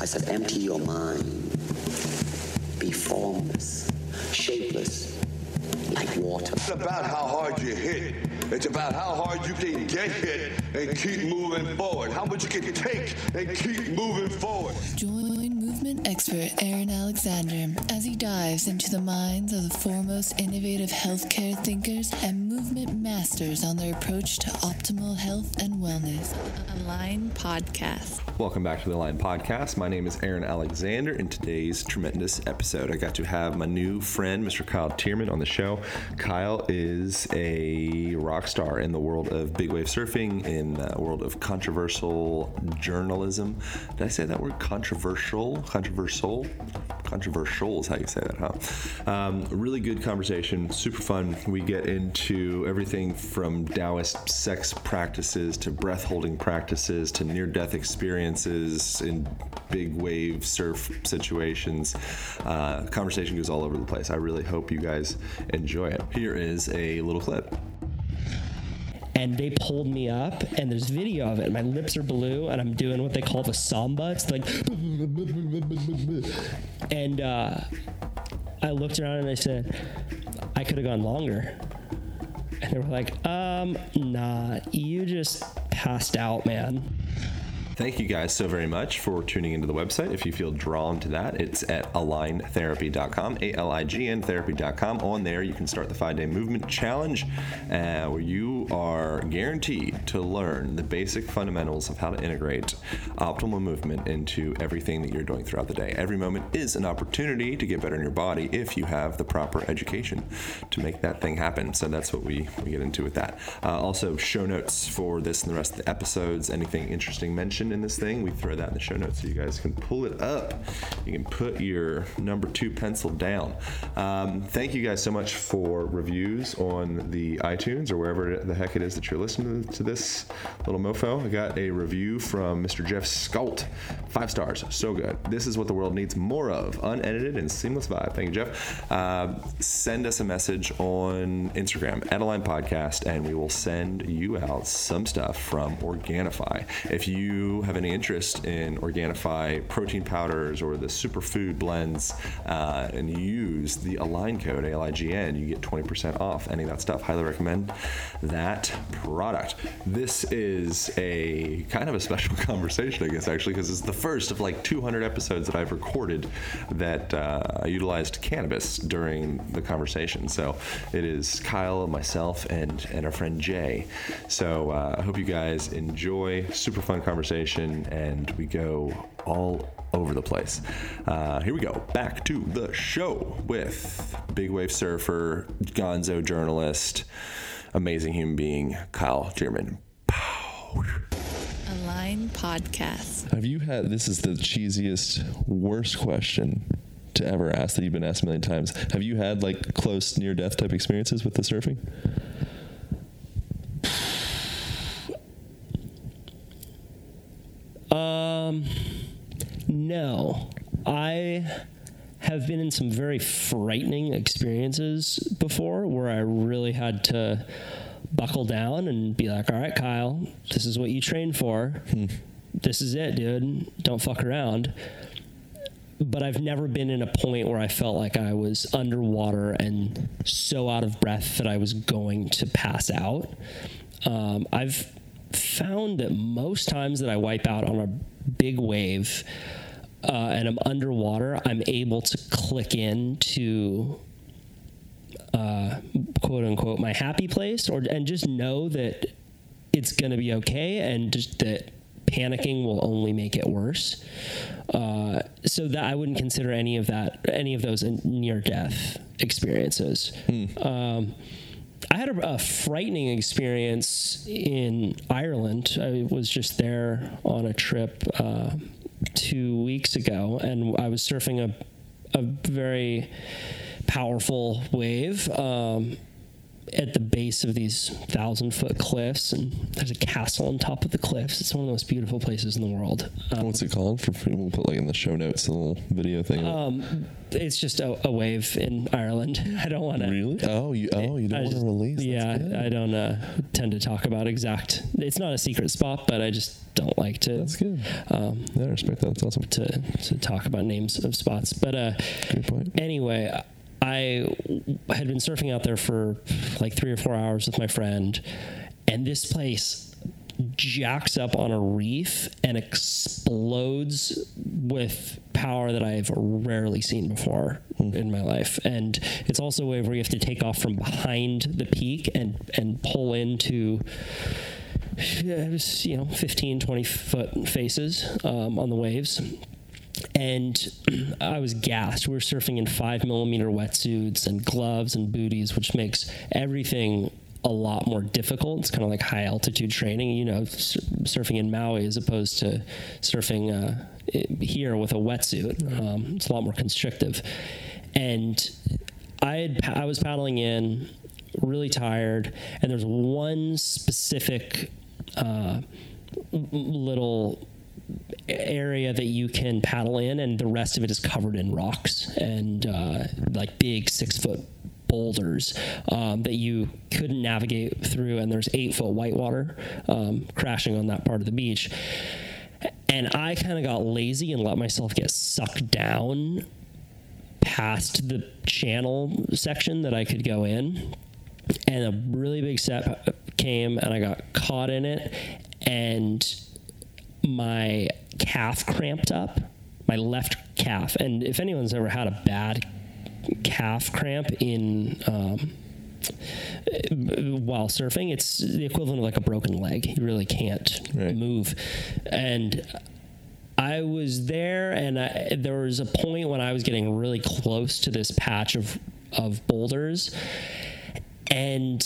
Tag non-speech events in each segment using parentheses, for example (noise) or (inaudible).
I said, empty your mind. Be formless, shapeless, like water. It's about how hard you hit. It's about how hard you can get hit and keep moving forward. How much you can take and keep moving forward. Join movement expert Aaron Alexander as he dives into the minds of the foremost innovative healthcare thinkers and movement masters on their approach to optimal health and wellness. Align Podcast. Welcome back to the Align Podcast. My name is Aaron Alexander. In today's tremendous episode, I got to have my new friend, Mr. Kyle Thiermann, on the show. Kyle is a rock star in the world of big wave surfing, in the world of controversial journalism. Did I say that word? Controversial? Controversial? Controversial is how you say that, huh? Um, really good conversation, super fun. We get into everything from Taoist sex practices to breath holding practices to near death experiences in big wave surf situations. Uh, conversation goes all over the place. I really hope you guys enjoy it. Here is a little clip and they pulled me up and there's video of it my lips are blue and i'm doing what they call the samba it's like and uh, i looked around and i said i could have gone longer and they were like um nah you just passed out man Thank you guys so very much for tuning into the website. If you feel drawn to that, it's at aligntherapy.com, A L I G N therapy.com. On there, you can start the five day movement challenge uh, where you are guaranteed to learn the basic fundamentals of how to integrate optimal movement into everything that you're doing throughout the day. Every moment is an opportunity to get better in your body if you have the proper education to make that thing happen. So that's what we, we get into with that. Uh, also, show notes for this and the rest of the episodes, anything interesting mentioned in this thing, we throw that in the show notes so you guys can pull it up. You can put your number two pencil down. Um, thank you guys so much for reviews on the iTunes or wherever the heck it is that you're listening to this little mofo. I got a review from Mr. Jeff Scalt. Five stars. So good. This is what the world needs more of unedited and seamless vibe. Thank you, Jeff. Uh, send us a message on Instagram Align Podcast and we will send you out some stuff from Organifi. If you have any interest in Organifi protein powders or the superfood blends uh, and you use the Align code ALIGN, you get 20% off any of that stuff. Highly recommend that product. This is a kind of a special (laughs) conversation, I guess, actually, because it's the first of like 200 episodes that I've recorded that uh, I utilized cannabis during the conversation. So it is Kyle, myself, and, and our friend Jay. So uh, I hope you guys enjoy. Super fun conversation and we go all over the place. Uh, here we go. Back to the show with big wave surfer, gonzo journalist, amazing human being, Kyle Thiermann. Align Podcast. Have you had this is the cheesiest, worst question to ever ask that you've been asked a million times. Have you had like close near death type experiences with the surfing? Um, no, I have been in some very frightening experiences before where I really had to buckle down and be like, all right, Kyle, this is what you trained for. Hmm. This is it, dude. Don't fuck around. But I've never been in a point where I felt like I was underwater and so out of breath that I was going to pass out. Um, I've found that most times that I wipe out on a big wave uh, and I'm underwater, I'm able to click into uh, quote unquote my happy place or and just know that it's going to be okay and just that panicking will only make it worse. Uh, so that I wouldn't consider any of that any of those near death experiences. Hmm. Um, I had a, a, frightening experience in Ireland. I was just there on a trip uh, two weeks ago, and I was surfing a a very powerful wave. Um, at the base of these thousand foot cliffs, and there's a castle on top of the cliffs. It's one of the most beautiful places in the world. Um, What's it called? For we'll put like in the show notes a little video thing. um, it's just a, a wave in Ireland. (laughs) I don't want to. really? (laughs) Oh, you oh you don't want to release? That's Yeah, good. I don't uh, tend to talk about exact. It's not a secret spot, but I just don't like to. That's good. Um, Yeah, I respect that. That's awesome. to to talk about names of spots, but uh, Good point. anyway, I had been surfing out there for like three or four hours with my friend, and this place jacks up on a reef and explodes with power that I've rarely seen before in my life. And it's also a wave where you have to take off from behind the peak and and pull into you know 15 20 foot faces um, on the waves and (clears throat) I was gassed. We were surfing in five millimeter wetsuits and gloves and booties, which makes everything a lot more difficult. It's kind of like high altitude training, you know, sur- surfing in Maui as opposed to surfing uh, here with a wetsuit. Um, it's a lot more constrictive. And I had I was paddling in, really tired, and there's one specific uh, little area that you can paddle in, and the rest of it is covered in rocks and uh, like big six foot boulders um, that you couldn't navigate through. And there's eight foot whitewater um, crashing on that part of the beach. And I kind of got lazy and let myself get sucked down past the channel section that I could go in. And a really big set came, and I got caught in it. And my calf cramped up, my left calf. And if anyone's ever had a bad calf cramp in um, while surfing, it's the equivalent of like a broken leg. You really can't Right. move. And I was there, and I, there was a point when I was getting really close to this patch of of boulders, and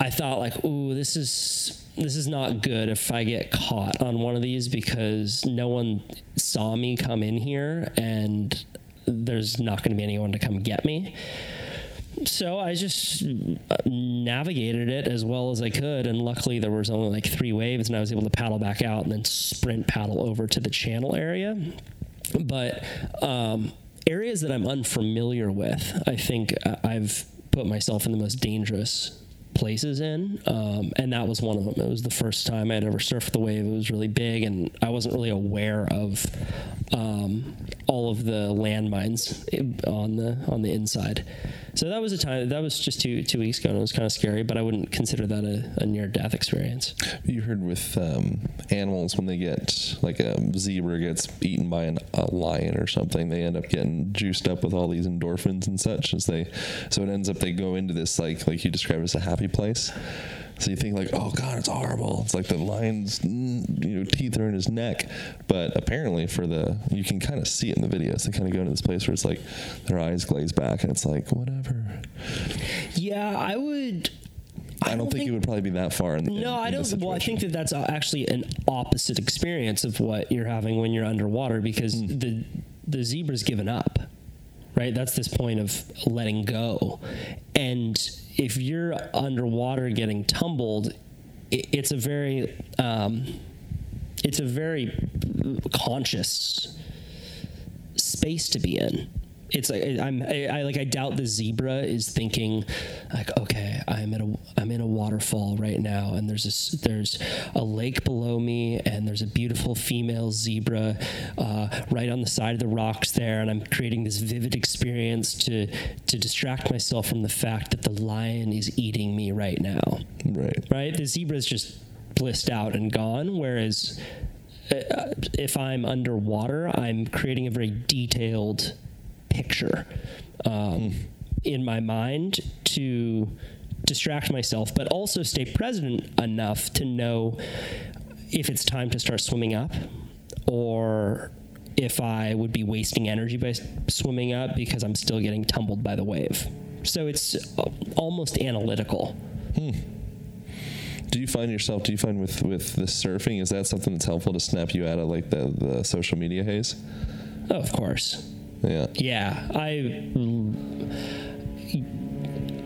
I thought like, "Ooh, this is this is not good if I get caught on one of these because no one saw me come in here, and there's not going to be anyone to come get me." so I just navigated it as well as I could, and luckily there was only like three waves, and I was able to paddle back out and then sprint paddle over to the channel area. But um, areas that I'm unfamiliar with, I think uh, I've put myself in the most dangerous places in, um, and that was one of them. It was the first time I'd ever surfed the wave. It was really big, and I wasn't really aware of um, all of the landmines on the on the inside. So that was a time. That was just two two weeks ago, and it was kind of scary. But I wouldn't consider that a, a near death experience. You heard with um, animals when they get like a zebra gets eaten by an, a lion or something, they end up getting juiced up with all these endorphins and such. As they, so it ends up they go into this like like you described as a happy place. So you think like, oh god, it's horrible. It's like the lion's mm, you know teeth are in his neck, but apparently for the you can kind of see it in the videos. They kind of go into this place where it's like their eyes glaze back and it's like whatever. Yeah, I would. I, don't, think, it would probably be that far. In the, No, in- I in don't. Well, I think that that's actually an opposite experience of what you're having when you're underwater because Hmm. the the zebra's given up, right? That's this point of letting go, and if you're underwater getting tumbled, it, it's a very um, it's a very conscious space to be in. It's like I'm I, I like I doubt the zebra is thinking like okay I'm at a I'm in a waterfall right now and there's a there's a lake below me and there's a beautiful female zebra uh, right on the side of the rocks there and I'm creating this vivid experience to to distract myself from the fact that the lion is eating me right now right. right? The zebra is just blissed out and gone. Whereas uh, if I'm underwater, I'm creating a very detailed picture um, in my mind to distract myself, but also stay present enough to know if it's time to start swimming up or if I would be wasting energy by swimming up because I'm still getting tumbled by the wave. So it's uh, almost analytical. Do you find yourself? Do you find with with the surfing is that something that's helpful to snap you out of like the the social media haze? Oh, of course. Yeah. Yeah, I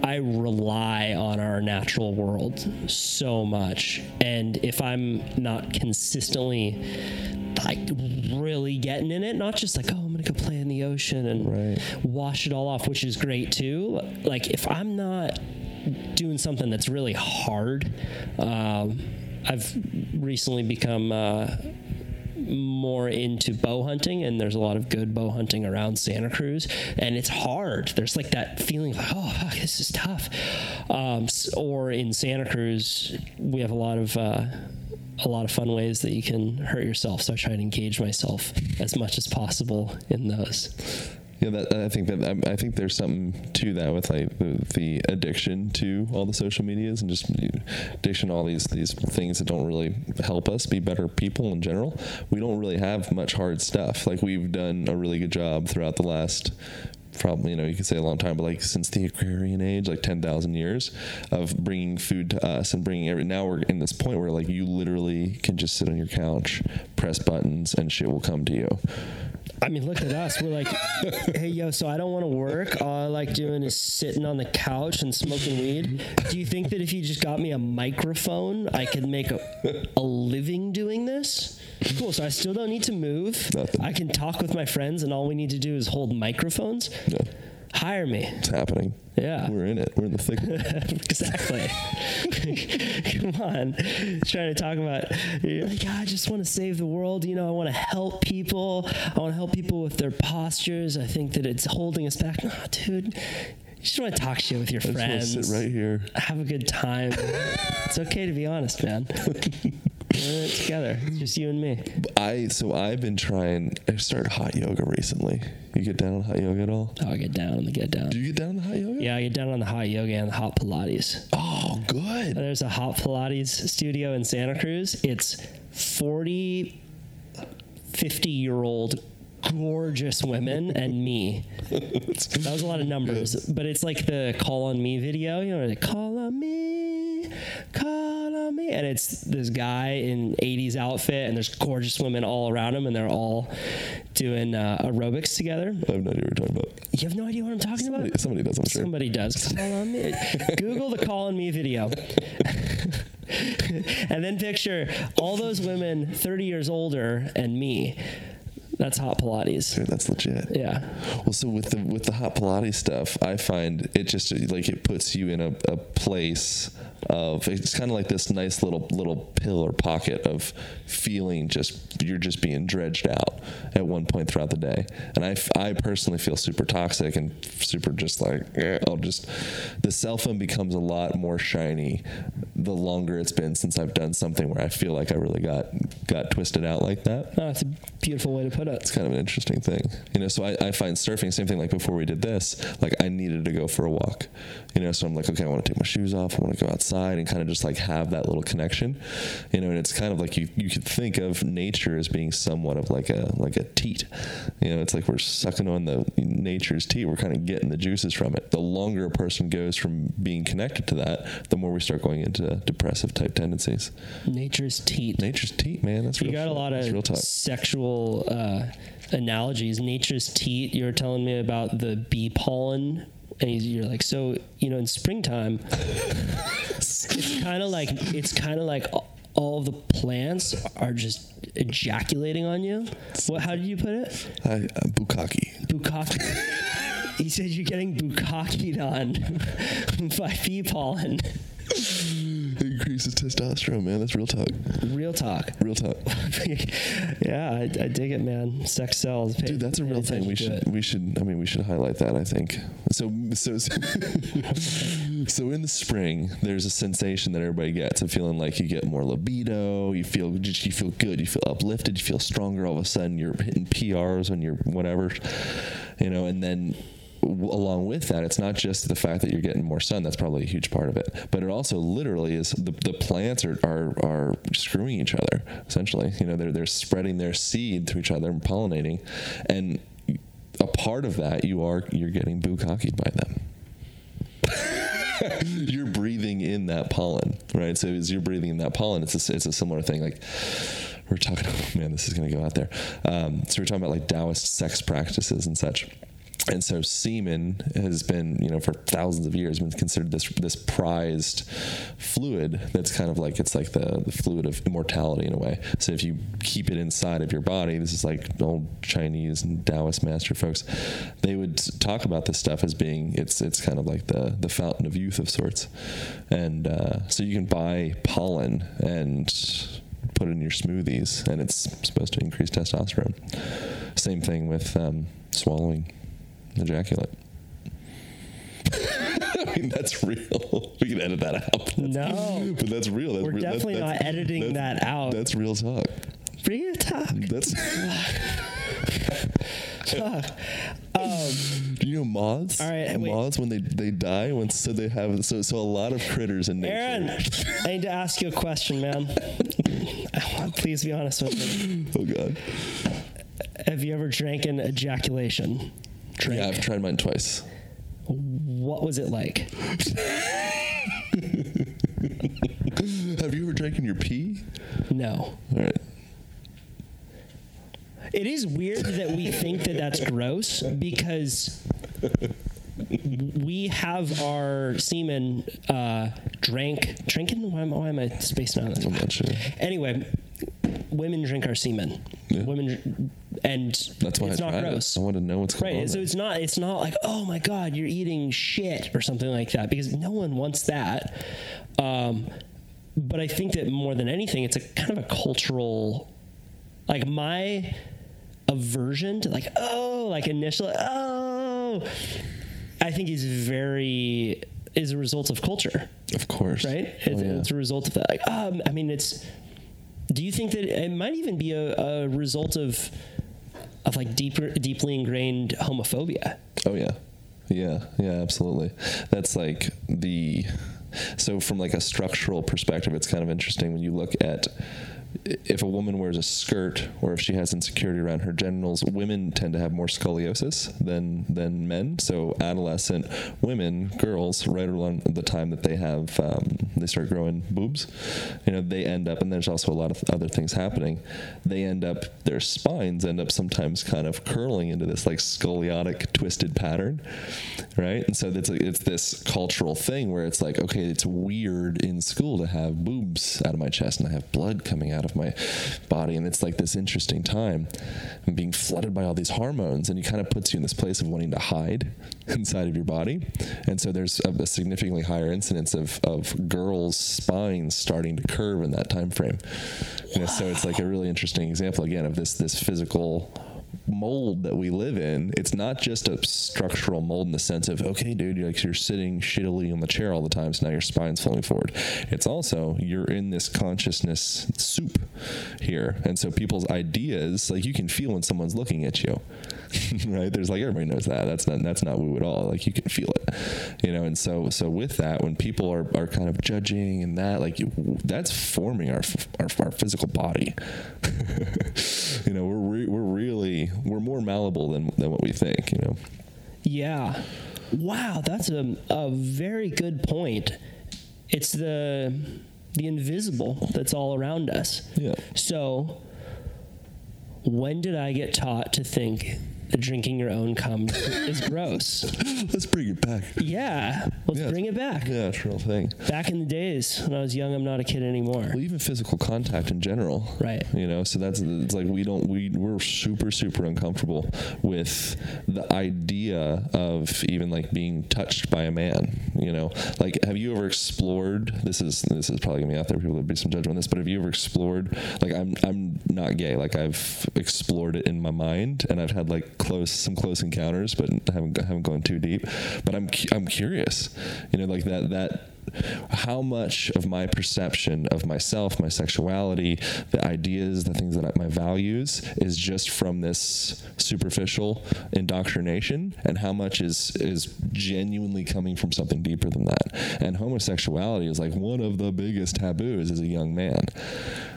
I rely on our natural world so much, and if I'm not consistently like really getting in it, not just like oh I'm gonna go play in the ocean and Right. wash it all off, which is great too. Like if I'm not doing something that's really hard, um, I've recently become. Uh, more into bow hunting and there's a lot of good bow hunting around Santa Cruz and it's hard. There's like that feeling like oh fuck, this is tough. Um, or in Santa Cruz we have a lot of uh, a lot of fun ways that you can hurt yourself. So I try to engage myself as much as possible in those Yeah, that, I think that I, I think there's something to that with like the, the addiction to all the social medias and just addiction to all these these things that don't really help us be better people in general. We don't really have much hard stuff. Like we've done a really good job throughout the last probably you know you could say a long time but like since the agrarian age like 10,000 years of bringing food to us and bringing every now we're in this point where like you literally can just sit on your couch press buttons and shit will come to you I mean, look at us. We're like, hey, yo, so I don't want to work. All I like doing is sitting on the couch and smoking weed. Do you think that if you just got me a microphone, I could make a, a living doing this? Cool. So I still don't need to move. Nothing. I can talk with my friends, and all we need to do is hold microphones. yeah Hire me. it's happening Yeah. we're in it we're in the thick of it (laughs) exactly. (laughs) Come on. Trying to talk about, you're like, "Yeah, I just want to save the world. You know, I want to help people. I want to help people with their postures. I think that it's holding us back. No, dude. You just want to talk shit with your friends. sit right here. Have a good time. it's okay to be honest, man. (laughs) We're in it together. It's just you and me. I so I've been trying. I started hot yoga recently. You get down on hot yoga at all? Oh, I get down on the get down. Do you get down on the hot yoga? Yeah, I get down on the hot yoga and the hot Pilates. Oh, good. There's a hot Pilates studio in Santa Cruz. It's 40, 50 year old gorgeous women and me. (laughs) That was a lot of numbers, but it's like the call on me video. You know, like call on me, call on me, and it's this guy in 80s outfit, and there's gorgeous women all around him, and they're all doing uh, aerobics together. I have no idea what you're talking about. You have no idea what I'm talking about. Somebody, somebody does, I'm sure. Somebody does. Call on me. Google the call on me video. (laughs) and then picture all those women 30 years older and me. That's hot Pilates. Dude, that's legit. Yeah. Well, so with the with the hot Pilates stuff, I find it just like it puts you in a, a place of it's kind of like this nice little little pill or pocket of feeling just you're just being dredged out at one point throughout the day, and i, I personally feel super toxic and super just like eh, I'll just the cell phone becomes a lot more shiny the longer it's been since I've done something where I feel like I really got got twisted out like that Oh, that's a beautiful way to put it it's kind of an interesting thing, you know. So I, I find surfing, same thing. Like before we did this, like I needed to go for a walk, you know. So I'm like, okay, I want to take my shoes off. I want to go outside and kind of just like have that little connection, you know. And it's kind of like you you could think of nature as being somewhat of like a like a teat, you know. It's like we're sucking on the nature's teat. We're kind of getting the juices from it. The longer a person goes from being connected to that, the more we start going into depressive type tendencies. Nature's teat. Nature's teat, man. That's You got a lot of sexual uh, analogies. Nature's teat. You were telling me about the bee pollen, and he's- you're like, so you know, in springtime, it's kind of like it's kind of like all the plants are just ejaculating on you. What? How did you put it? I, uh, bukkake. Bukkake. (laughs) he said you're getting bukkakeed on (laughs) by bee pollen. Increases testosterone, man. That's real talk. Real talk. Real talk. (laughs) yeah, I, I dig it, man. Sex sells. Pay- Dude, that's a real thing. We should we should I mean we should highlight that, I think. So so (laughs) so in the spring, there's a sensation that everybody gets of feeling like you get more libido, you feel just you feel good, you feel uplifted, you feel stronger all of a sudden, you're hitting PRs on your whatever. You know, and then along with that, it's not just the fact that you're getting more sun. That's probably a huge part of it, but it also literally is the, the plants are, are are screwing each other essentially. You know, they're they're spreading their seed to each other and pollinating, and a part of that you are you're getting bukkakeed by them. (laughs) you're breathing in that pollen, right? So as you're breathing in that pollen, it's a, it's a similar thing. Like we're talking, (laughs) man, this is going to go out there. Um, so we're talking about like Taoist sex practices and such. And so semen has been, you know, for thousands of years been considered this this prized fluid that's kind of like it's like the, the fluid of immortality in a way. So if you keep it inside of your body, this is like old Chinese and Taoist master folks, they would talk about this stuff as being it's it's kind of like the the fountain of youth of sorts, and uh, so you can buy pollen and put it in your smoothies, and it's supposed to increase testosterone. Same thing with um, swallowing ejaculate. (laughs) I mean, that's real. We can edit that out. No. but that's real. That's We're re- definitely that's- not (laughs) editing that's- that out. That's real talk. It talk. That's. Talk. (laughs) Do you know moths? All right, wait. moths when they they die, when so they have so so a lot of critters in nature. Aaron, I need to ask you a question, man. Please be honest with me. Oh god. Have you ever drank an ejaculation? Drink. Yeah, I've tried mine twice. What was it like? (laughs) Have you ever drank in your pee? No. All right. It is weird that we think that that's gross because we have our semen uh, drank. Drinking? Why, am- why am I spacing on this? I'm not sure. Anyway, women drink our semen. Yeah. Women, and That's why it's I not gross. it. I want to know what's going on. Right. So there. it's not it's not like, oh my God, you're eating shit or something like that, because no one wants that. Um, but I think that more than anything, it's a kind of a cultural like my aversion to like, oh, like initial oh I think is very is a result of culture of course. right? Oh, It's, yeah. it's a result of that. Like, um, I mean, it's. Do you think that it might even be a, a result of, of like deeper, deeply ingrained homophobia? Oh yeah, yeah, yeah, absolutely. That's like the so from like a structural perspective, it's kind of interesting when you look at if a woman wears a skirt or if she has insecurity around her genitals, women tend to have more scoliosis than than men. So adolescent women, girls, right around the time that they have um, they start growing boobs, you know, they end up, and there's also a lot of other things happening. They end up their spines end up sometimes kind of curling into this like scoliotic twisted pattern, right? And so it's it's this cultural thing where it's like, okay, it's weird in school to have boobs out of my chest and I have blood coming out of my body, and it's like this interesting time. I'm being flooded by all these hormones, and it kind of puts you in this place of wanting to hide (laughs) inside of your body. And so there's a, a significantly higher incidence of, of girls' spines starting to curve in that time frame. Know, so it's like a really interesting example again of this this physical mold that we live in. It's not just a structural mold in the sense of okay, dude, you're like you're sitting shittily on the chair all the time, so now your spine's flowing forward. It's also you're in this consciousness soup here, and so people's ideas, like you can feel when someone's looking at you, (laughs) right? There's like everybody knows that. That's not that's not woo at all. Like you can feel it, you know. And so so with that, when people are, are kind of judging and that, like that's forming our our, our physical body. (laughs) you know, we're re- we're really we're more malleable than than what we think. You know. Yeah. Wow, that's a, a very good point. It's the the invisible that's all around us. Yeah. So, when did I get taught to think drinking your own cum is gross? (laughs) Let's bring it back. Yeah, let's Yeah, bring it back. Yeah, it's a real thing. Back in the days when I was young, I'm not a kid anymore. Well, even physical contact in general, Right. You know, so that's it's like we don't we we're super super uncomfortable with the idea of even like being touched by a man. You know, like have you ever explored? This is this is probably gonna be out there. People will be some judgment on this, but have you ever explored? Like I'm I'm not gay. Like I've explored it in my mind, and I've had like close some close encounters, but haven't haven't gone too deep. But I'm I'm curious. You know, like that that how much of my perception of myself, my sexuality, the ideas, the things that I, my values is just from this superficial indoctrination, and how much is is genuinely coming from something deeper than that. And homosexuality is like one of the biggest taboos as a young man.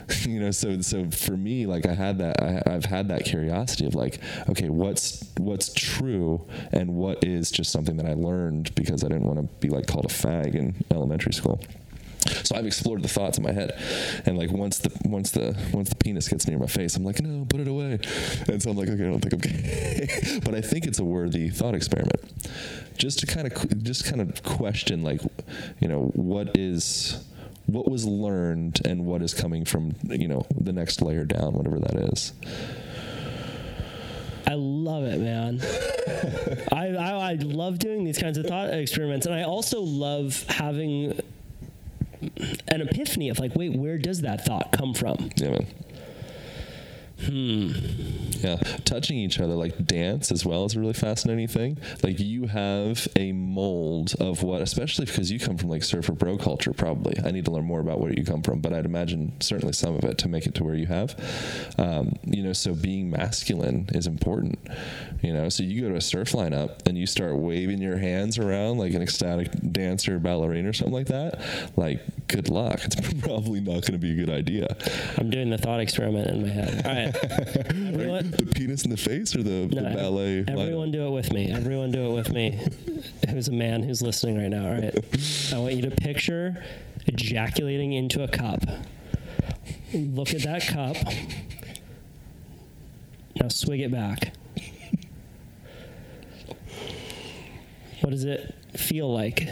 (laughs) you know, so so for me, like I had that, I, I've had that curiosity of like, okay, what's what's true and what is just something that I learned because I didn't want to be like called a fag in elementary school. So I've explored the thoughts in my head, and like once the once the once the penis gets near my face, I'm like, no, put it away. And so I'm like, okay, I don't think I'm gay, (laughs) but I think it's a worthy thought experiment, just to kind of just kind of question like, you know, what is what was learned and what is coming from you know the next layer down, whatever that is. I love it, man. (laughs) I, I, I love doing these kinds of thought experiments, and I also love having an epiphany of like, wait, where does that thought come from? Yeah, man. Hmm. Yeah, touching each other like dance as well is a really fascinating thing. Like you have a mold of what, especially because you come from like surfer bro culture. Probably, I need to learn more about where you come from, but I'd imagine certainly some of it to make it to where you have. Um, you know, so being masculine is important. You know, so you go to a surf lineup and you start waving your hands around like an ecstatic dancer, ballerina, or something like that. Like, good luck. It's (laughs) probably not going to be a good idea. I'm doing the thought experiment in my head. All right. (laughs) Everyone, The penis in the face or the, the no, ballet? Everyone do it with me. Everyone do it with me. (laughs) Who's a man who's listening right now? All right. I want you to picture ejaculating into a cup. Look at that cup. Now swig it back. What does it feel like?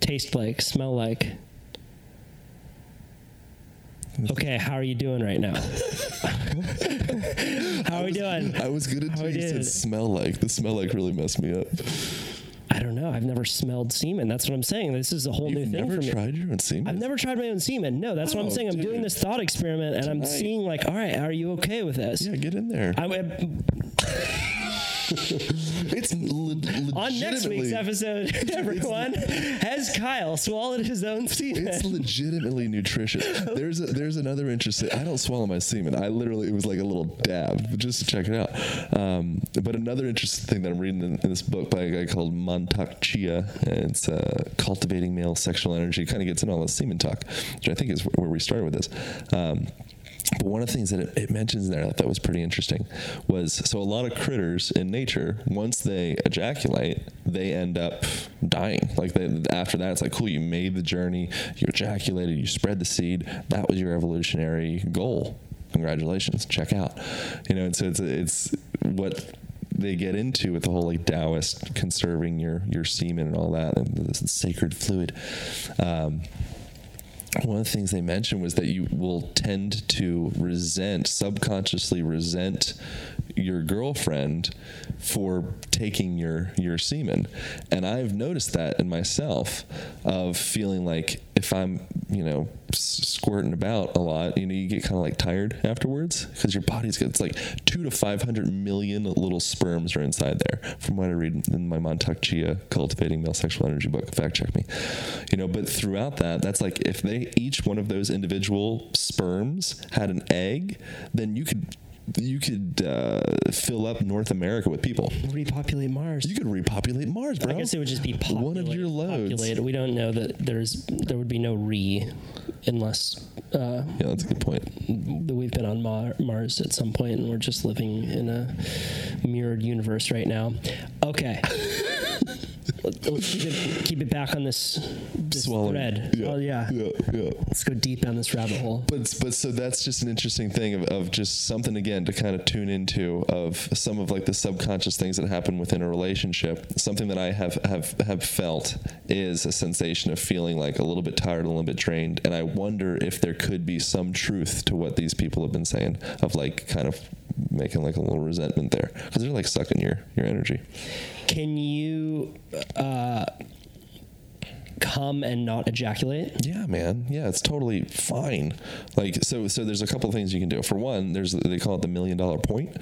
Taste like? Smell like? Okay, how are you doing right now? (laughs) how are we doing? I was good until I you said smell like. The smell like really messed me up. I don't know. I've never smelled semen. That's what I'm saying. This is a whole You've new thing never for me. tried your own semen? I've never tried my own semen. No, that's what I'm Oh, saying. I'm doing this thought experiment, and I'm seeing like, all right, are you okay with this? Yeah, get in there. I'm, I'm- it's le- on next week's episode, (laughs) everyone has Kyle swallowed his own semen. It's legitimately nutritious. There's a, there's another interesting. I don't swallow my semen. I literally it was like a little dab just to check it out. Um, but another interesting thing that I'm reading in, in this book by a guy called Mantak Chia, it's uh, cultivating male sexual energy. Kind of gets into all the semen talk, which I think is where we started with this. Um, but one of the things that it, it mentions there that I thought was pretty interesting was so a lot of critters in nature, once they ejaculate, they end up dying. Like they, after that, it's like, cool, you made the journey, you ejaculated, you spread the seed. That was your evolutionary goal. Congratulations, check out. You know, and so it's it's what they get into with the whole like Taoist conserving your your semen and all that and this sacred fluid. Um, one of the things they mentioned was that you will tend to resent, subconsciously resent your girlfriend for taking your your semen. And I've noticed that in myself of feeling like if I'm, you know, squirting about a lot, you know, you get kind of like tired afterwards because your body's got it's like 2 to 500 million little sperms are inside there from what I read in my Mantak Chia cultivating male sexual energy book. Fact check me. You know, but throughout that, that's like if they each one of those individual sperms had an egg, then you could you could uh, fill up North America with people. repopulate Mars. You could repopulate Mars, bro. I guess it would just be populate, one of your loads. populated. We don't know that there's there would be no re unless uh, Yeah, that's a good point. that we've been on Mar- Mars at some point and we're just living in a mirrored universe right now. Okay. (laughs) Let's keep it, keep it back on this, this Swallowing. thread. Yeah, Oh, yeah. yeah, yeah. Let's go deep down this rabbit hole. But but so that's just an interesting thing of, of just something again to kind of tune into of some of like the subconscious things that happen within a relationship. Something that I have have have felt is a sensation of feeling like a little bit tired, a little bit drained, and I wonder if there could be some truth to what these people have been saying of like kind of making like a little resentment there because they're like sucking your your energy. Can you uh, come and not ejaculate? Yeah, man. Yeah, it's totally fine. Like so so there's a couple things you can do. For one, there's they call it the million dollar point,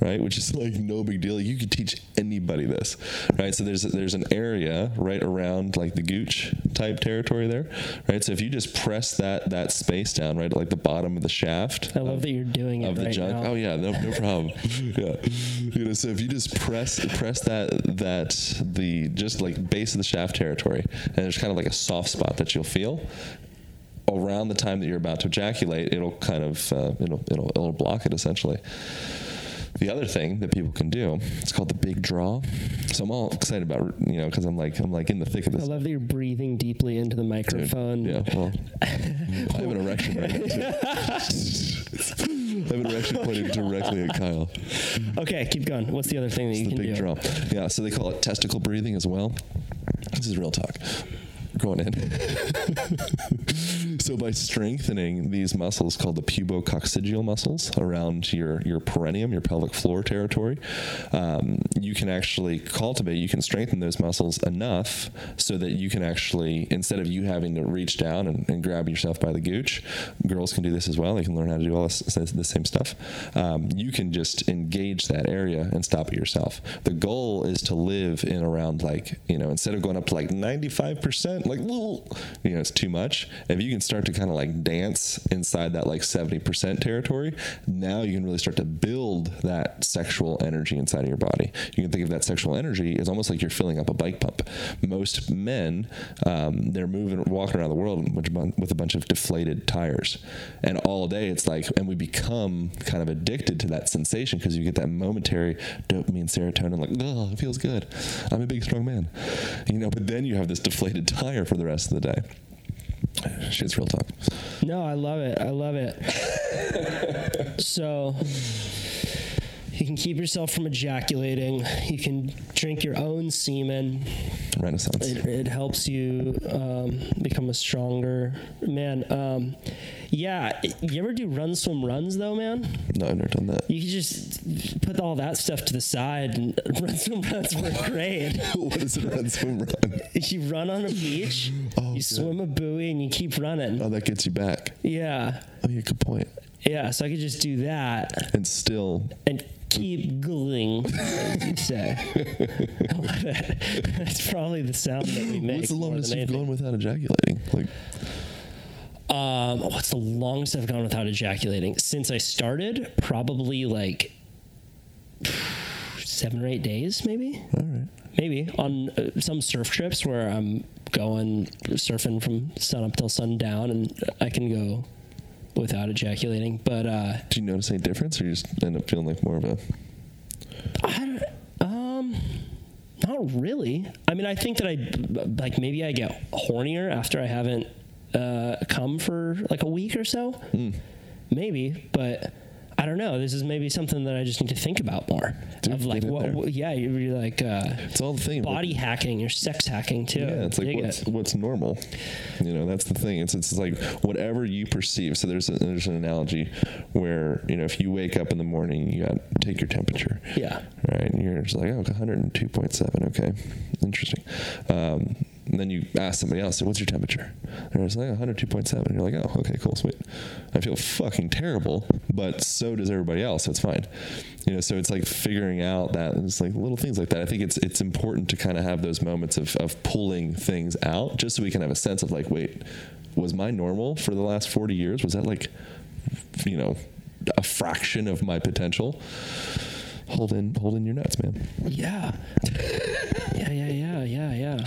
right? Which is like no big deal. You could teach anybody this. Right? So there's there's an area right around like the gooch type territory there. Right? So if you just press that that space down right like the bottom of the shaft I love that you're doing it of the right junk. now. Oh yeah, no, no problem. (laughs) yeah, you know, so if you just press press that that the just like base of the shaft territory, and there's kind of like a soft spot that you'll feel around the time that you're about to ejaculate. It'll kind of uh, it'll, it'll it'll block it essentially. the other thing that people can do, it's called the big draw. So I'm all excited about you know because I'm like I'm like in the thick of this. I love that you're breathing deeply into the microphone. Yeah, well, I have an erection right now. Too. I have an erection pointed directly at Kyle. Okay, keep going. What's the other thing that you the can big do? draw. Yeah, so they call it testicle breathing as well. This is real talk. Going in. (laughs) so by strengthening these muscles called the pubococcygeal muscles around your your perineum, your pelvic floor territory, um, you can actually cultivate. You can strengthen those muscles enough so that you can actually instead of you having to reach down and, and grab yourself by the gooch, girls can do this as well. They can learn how to do all this, the same stuff. Um, you can just engage that area and stop it yourself. The goal is to live in around like you know instead of going up to like ninety five percent, like you know it's too much. If you can start to kind of like dance inside that like seventy percent territory, now you can really start to build that sexual energy inside of your body. You can think of that sexual energy as almost like you're filling up a bike pump. Most men, um, they're moving, walking around the world with a bunch of deflated tires, and all day it's like, and we become kind of addicted to that sensation because you get that momentary dopamine, serotonin, like, oh, it feels good. I'm a big, strong man, you know. But then you have this deflated tire for the rest of the day. Shit's real talk. No, I love it. I love it. (laughs) so (laughs) you can keep yourself from ejaculating. You can drink your own semen. Renaissance. It, it helps you um, become a stronger man. Um, yeah, you ever do run, swim, runs though, man? No, I've never done that. You can just put all that stuff to the side and (laughs) run, swim, runs work (laughs) great. what is it? Run, swim, run. You run on a beach, Oh, you good. swim a buoy, and you keep running. Oh, that gets you back. Yeah, Oh, yeah, good point. yeah. So I could just do that And still, and keep going, as you say. I love it. That's probably the sound that we make. what's the longest you've gone without ejaculating? Like, Um, what's the longest I've gone without ejaculating since I started? Probably like seven or eight days, maybe. all right. Maybe on uh, some surf trips where I'm going surfing from sun up till sundown, and I can go without ejaculating. But uh, Do you notice any difference, or you just end up feeling like more of a? I don't, um, not really. I mean, I think that I like maybe I get hornier after I haven't uh, come for like a week or so. Maybe, but I don't know. This is maybe something that I just need to think about more. Dude, of like, what, what- yeah, you're, like uh, It's all the thing. body hacking, you're sex hacking too. Yeah, it's like Dig what's it. what's normal. You know, that's the thing. It's it's like whatever you perceive. So there's a, there's an analogy where you know if you wake up in the morning, you got to take your temperature. Yeah. Right, and you're just like, oh, 102.7. Okay, interesting. Um, and then you ask somebody else, what's your temperature? And it's like 102.7. And you're like, oh, okay, cool, sweet. I feel fucking terrible, but so does everybody else. So it's fine. You know, so it's like figuring out that it's like little things like that. I think it's it's important to kind of have those moments of of pulling things out, just so we can have a sense of like, wait, was my normal for the last 40 years? Was that like, you know, a fraction of my potential? Hold in, hold in your nuts, man. Yeah. yeah, yeah, yeah, yeah, yeah.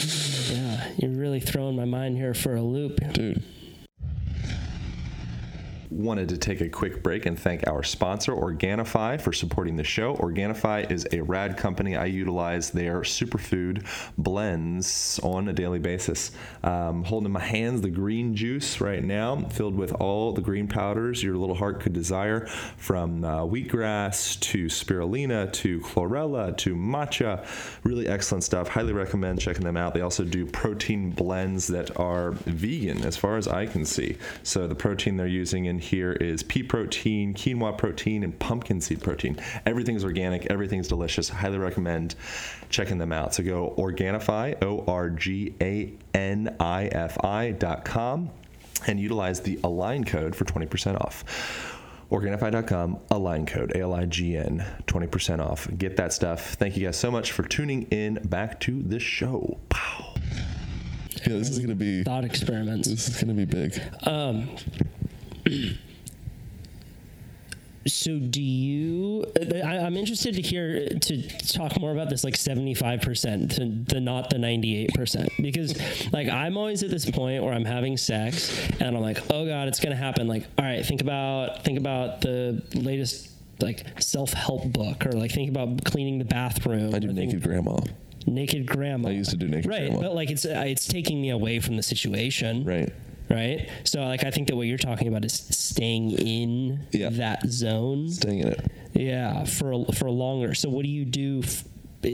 Yeah. You're really throwing my mind here for a loop. Dude. Wanted to take a quick break and thank our sponsor, Organifi, for supporting the show. Organifi is a rad company. I utilize their superfood blends on a daily basis. Um, holding in my hands the green juice right now, filled with all the green powders your little heart could desire, from uh, wheatgrass to spirulina to chlorella to matcha. Really excellent stuff. Highly recommend checking them out. They also do protein blends that are vegan, as far as I can see. So the protein they're using in here is pea protein, quinoa protein, and pumpkin seed protein. Everything's organic, everything's delicious. Highly recommend checking them out. So go Organifi, O R G A N I F I dot com, and utilize the Align code for 20% off. Organifi.com, Align code, A L I G N, 20% off. Get that stuff. Thank you guys so much for tuning in back to the show. Pow. Yeah, this is gonna be Thought experiments. this is gonna be big. Um, (clears throat) so do you? I, I'm interested to hear to talk more about this, like 75 percent, to the not the 98 percent, because like I'm always at this point where I'm having sex and I'm like, oh god, it's gonna happen. Like, all right, think about think about the latest like self help book or like think about cleaning the bathroom. I do or think- naked grandma. naked grandma. I used to do naked grandma. right, grandma. but like it's it's taking me away from the situation. Right. Right. So like I think that what you're talking about is staying in Yeah. that zone. Staying in it. Yeah, for for longer. So what do you do, f-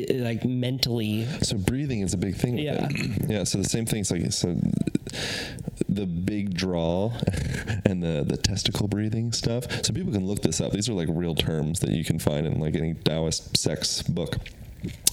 like mentally? So breathing is a big thing. Yeah. Yeah. So the same thing. So so the big draw (laughs) and the the testicle breathing stuff. So people can look this up. These are like real terms that you can find in like any Taoist sex book.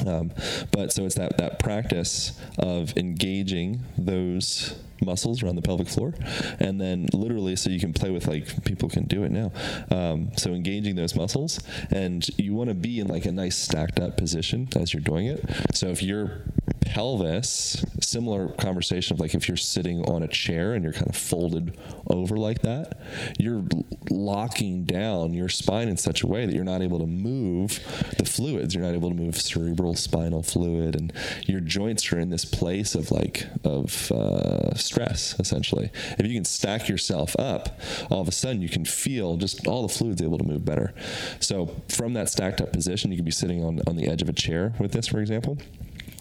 Um, but so it's that that practice of engaging those muscles around the pelvic floor, and then literally, so you can play with like people can do it now. Um, so engaging those muscles, and you want to be in like a nice stacked up position as you're doing it. So if your pelvis, similar conversation of like if you're sitting on a chair and you're kind of folded over like that, you're locking down your spine in such a way that you're not able to move the fluids. You're not able to move cerebral spinal fluid, and your joints are in this place of like of uh, stress essentially. If you can stack yourself up, all of a sudden you can feel just all the fluids able to move better. So from that stacked up position, you could be sitting on on the edge of a chair with this, for example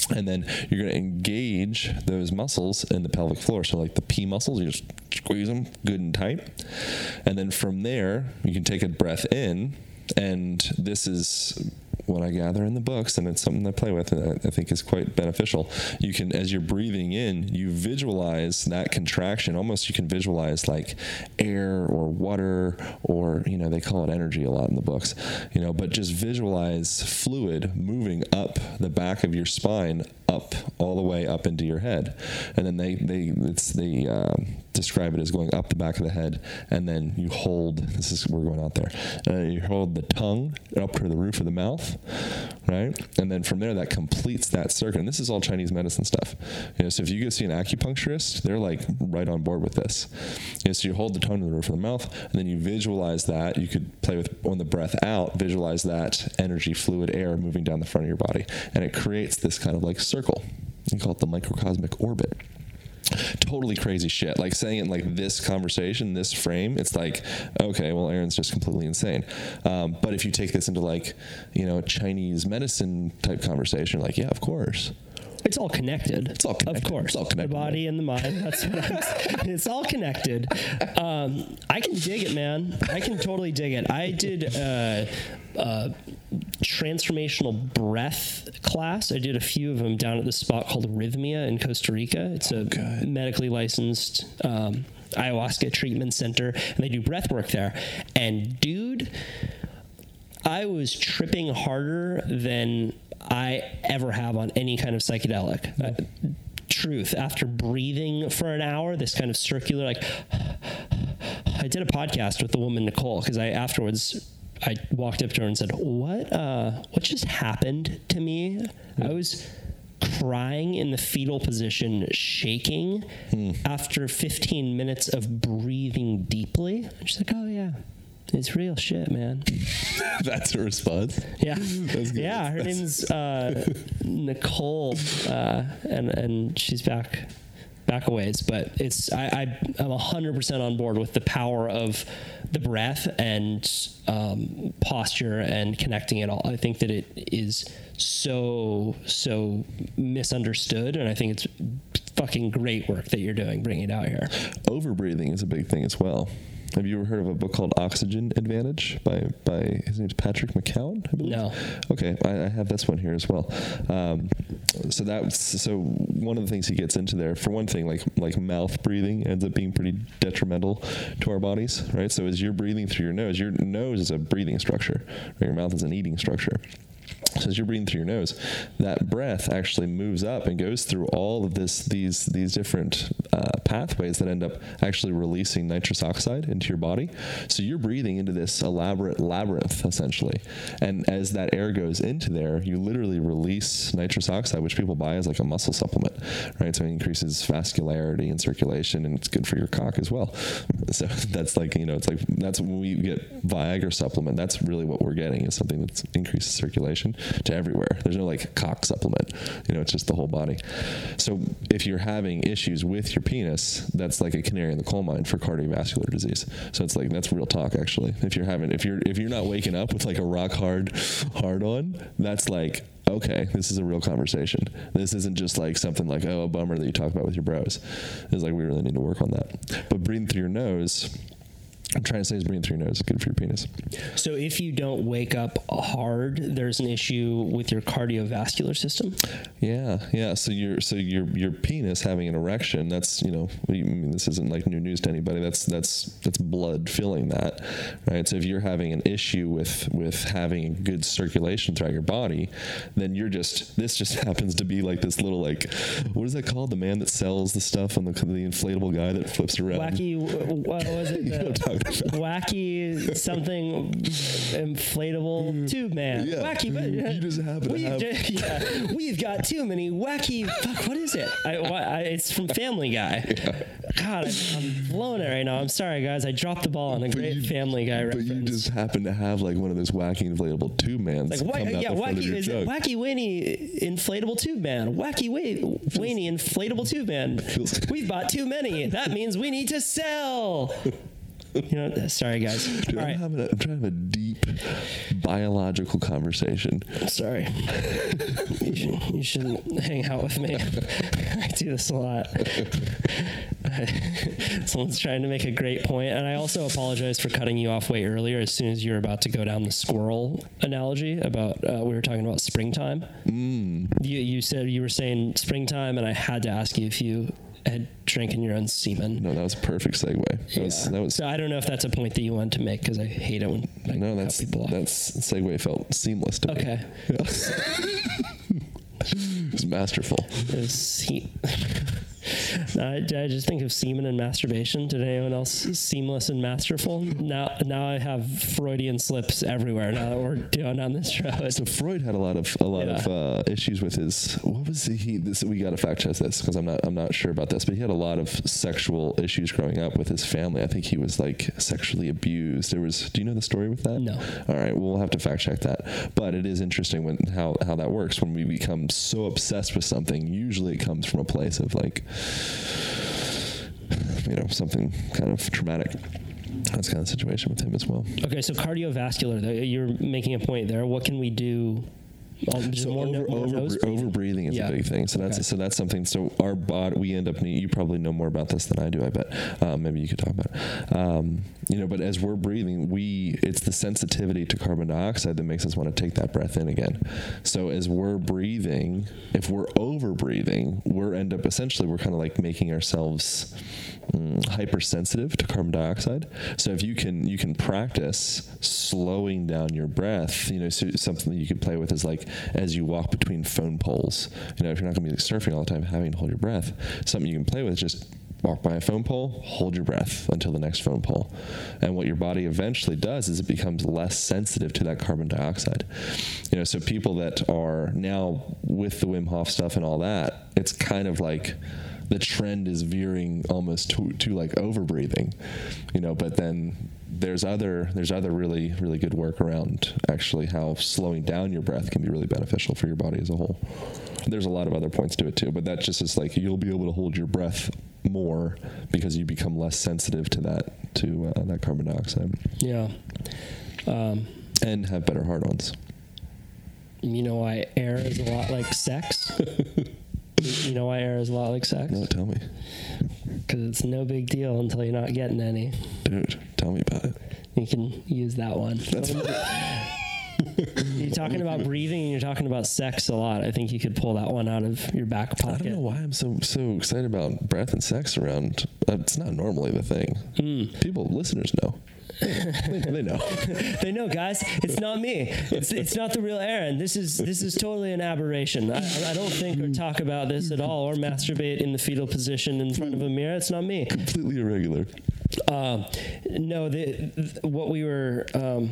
and then you're going to engage those muscles in the pelvic floor. So, like the P muscles, you just squeeze them good and tight. And then from there, you can take a breath in. And this is what I gather in the books, and it's something I play with, and I think is quite beneficial. You can, as you're breathing in, you visualize that contraction. Almost, you can visualize like air or water, or you know, they call it energy a lot in the books. You know, but just visualize fluid moving up the back of your spine, up all the way up into your head, and then they they it's the um, describe it as going up the back of the head, and then you hold. This is we're going out there. Uh, you hold the tongue up to the roof of the mouth, right? And then from there, that completes that circuit. And this is all Chinese medicine stuff. You know, so if you go see an acupuncturist, they're like right on board with this. You know, so you hold the tongue to the roof of the mouth, and then you visualize that. You could play with on the breath out, visualize that energy, fluid, air moving down the front of your body, and it creates this kind of like circle. You call it the microcosmic orbit totally crazy shit. Like saying it in like this conversation, this frame, it's like, okay, well, Aaron's just completely insane. Um, but if you take this into like, you know, Chinese medicine type conversation, like, yeah, of course. It's all connected. It's all connected. Of course. It's all connected, The body and the mind. That's what I'm, it's all connected. Um, I can dig it, man. I can totally dig it. I did uh, uh, transformational breath class. I did a few of them down at this spot called Rythmia in Costa Rica. It's a medically licensed um, ayahuasca treatment center, and they do breath work there. And dude, I was tripping harder than I ever have on any kind of psychedelic. Uh, truth. After breathing for an hour, this kind of circular, like, (sighs) I did a podcast with the woman Nicole because I afterwards. I walked up to her and said, "What? Uh, what just happened to me? I was crying in the fetal position, shaking after 15 minutes of breathing deeply." She's like, "Oh yeah, it's real shit, man." (laughs) That's a response. Yeah, (laughs) good. yeah. Her That's- name's uh, (laughs) Nicole, uh, and and she's back back a ways. But it's I, I I'm hundred percent on board with the power of the breath and um, posture and connecting it all. I think that it is so so misunderstood, and I think it's fucking great work that you're doing bringing it out here. Overbreathing is a big thing as well. Have you ever heard of a book called Oxygen Advantage by by his name's Patrick McKeown? I believe? No. Okay, I, I have this one here as well. Um, so that's so one of the things he gets into there. For one thing, like like mouth breathing ends up being pretty detrimental to our bodies, right? So as you're breathing through your nose, your nose is a breathing structure. Right? Your mouth is an eating structure. So as you're breathing through your nose, that breath actually moves up and goes through all of this these these different uh, pathways that end up actually releasing nitrous oxide into your body. So you're breathing into this elaborate labyrinth essentially, and as that air goes into there, you literally release nitrous oxide, which people buy as like a muscle supplement, right? So it increases vascularity and circulation, and it's good for your cock as well. (laughs) So that's like you know, it's like that's when we get Viagra supplement. That's really what we're getting is something that increases circulation. To everywhere. There's no like cock supplement. You know, it's just the whole body. So if you're having issues with your penis, that's like a canary in the coal mine for cardiovascular disease. So it's like that's real talk actually. If you're having if you're if you're not waking up with like a rock hard hard on, that's like okay, this is a real conversation. This isn't just like something like, oh, a bummer that you talk about with your bros. It's like we really need to work on that. But breathing through your nose, I'm trying to say is breathing through your nose is good for your penis. So if you don't wake up hard, there's an issue with your cardiovascular system. Yeah, yeah. So your so your your penis having an erection, that's you know, I mean, this isn't like new news to anybody. That's that's that's blood filling that, right? So if you're having an issue with with having good circulation throughout your body, then you're just this just (laughs) happens to be like this little like what is that called? The man that sells the stuff on the the inflatable guy that flips around. Wacky, what was it? (laughs) You know what I'm The talking about. wacky something inflatable tube man. Yeah. Wacky, but You just happen to we've have- (laughs) yeah, we've got too many wacky. Fuck, what is it? I, I, it's from Family Guy. (laughs) God, I'm, I'm blowing it right now. I'm sorry, guys. I dropped the ball on a great you- Family Guy But reference. you just happen to have like one of those wacky inflatable tube mans. like, coming wa- out yeah, the front of wacky is it wacky Winnie inflatable tube man? Wacky Wa- Winnie inflatable tube man. (laughs) We've bought too many. That means we need to sell. You know, sorry guys. (laughs) Dude, All I'm, right, having a, I'm trying to have a deep biological conversation. sorry. (laughs) you, should, you shouldn't hang out with me. (laughs) I do this a lot. Someone's trying to make a great point, and I also apologize for cutting you off way earlier. As soon as you were about to go down the squirrel analogy about uh, we were talking about springtime. Mm. You, you said you were saying springtime, and I had to ask you if you had drinking your own semen. No, that was a perfect segue. That was Yeah. that was so I don't know if that's a point that you wanted to make because I hate it when I no, that's people off. that's segue felt seamless to me. okay. It (laughs) (laughs) was masterful. Is se- (laughs) I, I just think of semen and masturbation? Did anyone else seamless and masterful? Now, now I have Freudian slips everywhere. Now that we're doing on this show, (laughs) So Freud had a lot of a lot of uh, issues with his. What was he? he this we got to fact check this because I'm not I'm not sure about this, but he had a lot of sexual issues growing up with his family. I think he was like sexually abused. There was. Do you know the story with that? No. All right, we'll have to fact check that. But it is interesting when how how that works when we become so obsessed with something. Usually, it comes from a place of like, you know, something kind of traumatic. That's kind of the situation with him as well. okay, so cardiovascular. You're making a point there. What can we do? (laughs) So more, over, more over, over breathing is Yeah. a big thing. So that's Okay. so that's something. So our body, we end up need. You probably know more about this than I do. I bet. Um, maybe you could talk about. It. Um, you know, but as we're breathing, we it's the sensitivity to carbon dioxide that makes us want to take that breath in again. So as we're breathing, if we're over breathing, we're end up essentially we're kind of like making ourselves mm, hypersensitive to carbon dioxide. So if you can you can practice slowing down your breath, you know, so something that you could play with is like as you walk between phone poles. You know, if you're not going to be surfing all the time, having to hold your breath, something you can play with just walk by a phone pole, hold your breath until the next phone pole. And what your body eventually does is it becomes less sensitive to that carbon dioxide. You know, so people that are now with the Wim Hof stuff and all that, it's kind of like the trend is veering almost to, to like over breathing, you know, but then there's other there's other really really good work around actually how slowing down your breath can be really beneficial for your body as a whole. There's a lot of other points to it too, but that just is like you'll be able to hold your breath more because you become less sensitive to that to uh, that carbon dioxide Yeah. Um, and have better heart-ons. you know why air is a lot like sex? (laughs) you know why air is a lot like sex? No, tell me, Because it's no big deal until you're not getting any. dude. Tell me about it. You can use that one. (laughs) you're talking about breathing and you're talking about sex a lot. I think you could pull that one out of your back pocket. I don't know why I'm so so excited about breath and sex around. Uh, it's not normally the thing. Hmm. People, listeners know. (laughs) they, know. (laughs) They know, guys. It's not me. It's, it's not the real Aaron. This is this is totally an aberration. I, I don't think or talk about this at all, or masturbate in the fetal position in front of a mirror. It's not me. Completely irregular. Um, no, the, th- what we were. Um,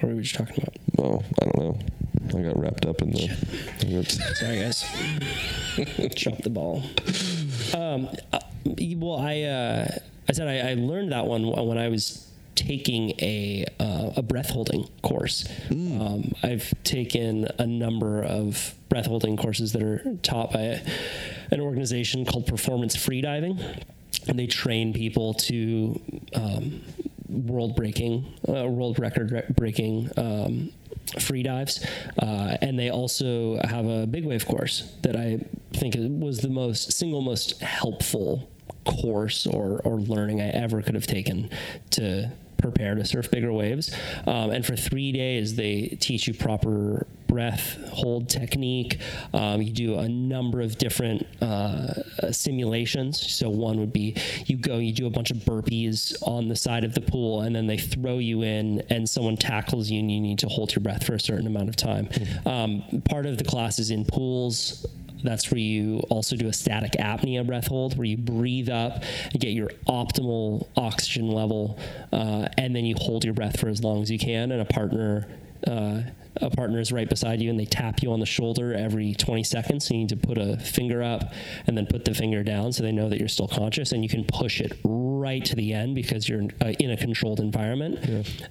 what were we just talking about? Oh, I don't know. I got wrapped up in the. Sorry, guys. (laughs) Drop the ball. Um, uh, well, I uh, I said I, I learned that one when I was taking a uh, a breath holding course. Um, I've taken a number of breath holding courses that are taught by an organization called Performance Freediving, and they train people to um, world breaking, uh, world record re- breaking. Um, free dives uh, and they also have a big wave course that i think was the most single most helpful course or, or learning I ever could have taken to prepare to surf bigger waves. Um, and for three days, they teach you proper breath hold technique. Um, you do a number of different uh, simulations. So one would be you go, you do a bunch of burpees on the side of the pool, and then they throw you in, and someone tackles you, and you need to hold your breath for a certain amount of time. Um, part of the class is in pools. That's where you also do a static apnea breath hold, where you breathe up and get your optimal oxygen level, uh, and then you hold your breath for as long as you can. And a partner, uh, a partner is right beside you, and they tap you on the shoulder every 20 seconds. So you need to put a finger up and then put the finger down, so they know that you're still conscious, and you can push it right to the end because you're uh, in a controlled environment.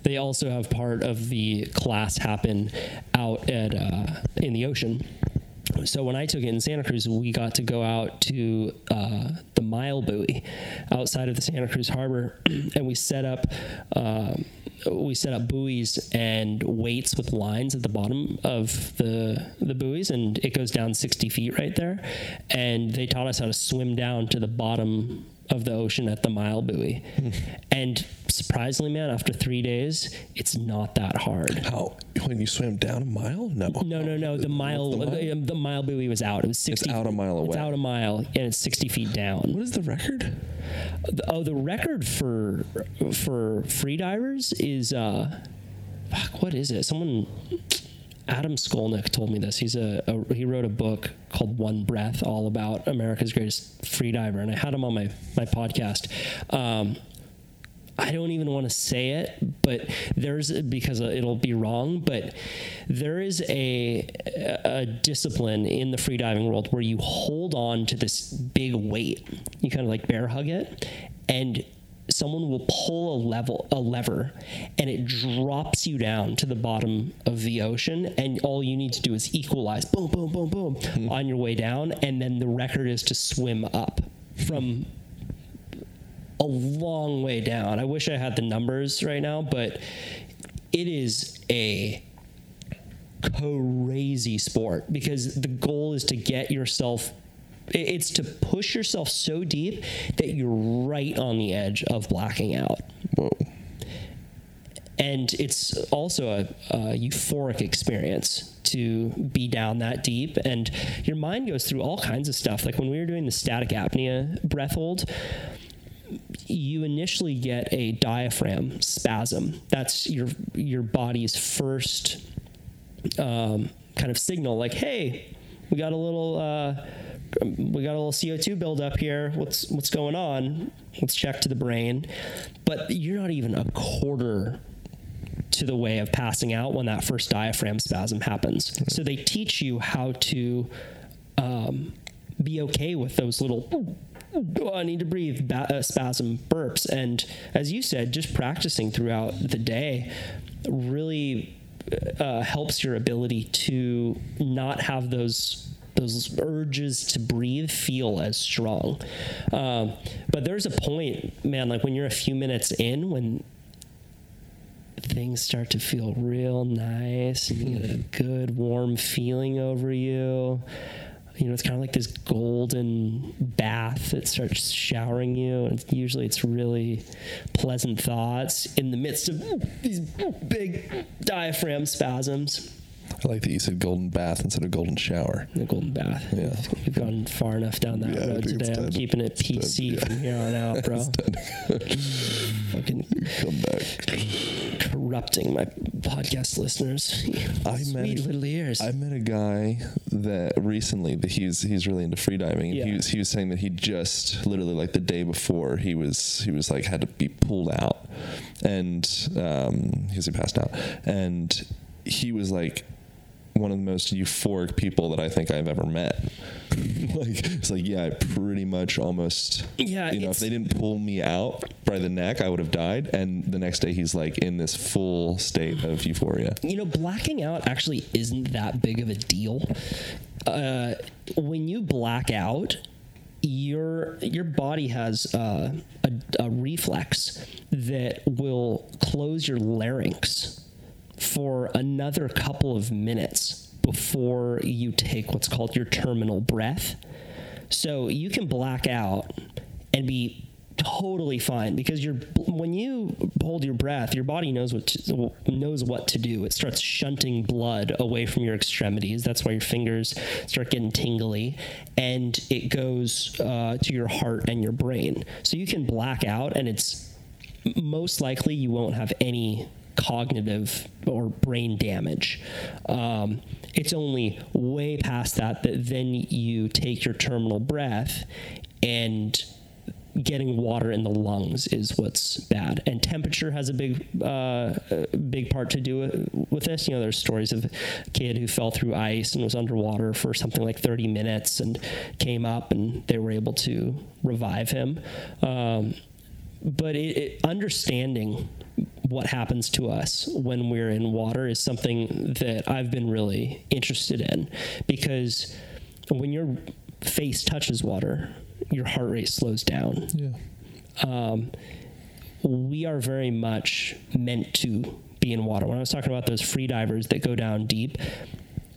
They also have part of the class happen out at uh, in the ocean so when I took it in Santa Cruz, we got to go out to uh, the Mile Buoy outside of the Santa Cruz Harbor, (clears throat) and we set up uh, we set up buoys and weights with lines at the bottom of the the buoys, and it goes down 60 feet right there. And they taught us how to swim down to the bottom of the ocean at the Mile Buoy, and surprisingly, man, after three days, it's not that hard. How when you swam down a mile? No, No, no, no. The mile, the mile? the, mile buoy was out. It was sixty. out a mile It's away. out a mile, and it's sixty feet down. What is the record? The- Oh, the record for for free divers is uh, fuck. What is it? Someone. Adam Skolnick told me this. He's a, a he wrote a book called One Breath, all about America's greatest freediver, and I had him on my my podcast. Um, I don't even want to say it, but there's because it'll be wrong. But there is a a discipline in the freediving world where you hold on to this big weight, you kind of like bear hug it, and someone will pull a level a lever and it drops you down to the bottom of the ocean and all you need to do is equalize boom boom boom boom hmm. on your way down and then the record is to swim up from a long way down. I wish I had the numbers right now, but it is a crazy sport because the goal is to get yourself it's to push yourself so deep that you're right on the edge of blacking out. Whoa. and it's also a, a euphoric experience to be down that deep. And your mind goes through all kinds of stuff. Like when we were doing the static apnea breath hold you initially get a diaphragm spasm. That's your your body's first um, kind of signal like hey we got a little uh, we got a little CO2 buildup here. What's what's going on? Let's check to the brain. But you're not even a quarter to the way of passing out when that first diaphragm spasm happens. So they teach you how to um, be okay with those little. Oh, I need to breathe ba- uh, spasm burps, and as you said, just practicing throughout the day really uh, helps your ability to not have those those urges to breathe feel as strong. Um, but there's a point, man, like when you're a few minutes in, when things start to feel real nice and you get a good warm feeling over you. You know, it's kind of like this golden bath that starts showering you. And usually it's really pleasant thoughts in the midst of these big diaphragm spasms. I like that you said golden bath instead of golden shower. The golden bath. Yeah. We've gone far enough down that Yeah, road today. I'm keeping it PC yeah. from here on out, bro. (laughs) Fucking Come back. corrupting my podcast listeners. I Sweet met little ears. I met a guy that recently that he's he's really into freediving. Yeah. he was he was saying that he just literally like the day before he was he was like had to be pulled out, and um, he was passed out, and he was like one of the most euphoric people that I think I've ever met. (laughs) like it's like yeah, I pretty much almost Yeah, You know, if they didn't pull me out by the neck, I would have died. And the next day, he's like in this full state of euphoria. You know, blacking out actually isn't that big of a deal. Uh, when you black out, your your body has uh, a, a reflex that will close your larynx for another couple of minutes before you take what's called your terminal breath. So you can black out and be totally fine because you're when you hold your breath, your body knows what to, knows what to do. It starts shunting blood away from your extremities. That's why your fingers start getting tingly, and it goes uh, to your heart and your brain. So you can black out, and it's most likely you won't have any cognitive or brain damage. Um, it's only way past that that then you take your terminal breath and getting water in the lungs is what's bad. And temperature has a big uh, big part to do with, with this. You know there's stories of a kid who fell through ice and was underwater for something like 30 minutes and came up and they were able to revive him. Um, but it, it, understanding what happens to us when we're in water is something that I've been really interested in because when your face touches water, your heart rate slows down. Yeah. Um, we are very much meant to be in water. When I was talking about those free divers that go down deep,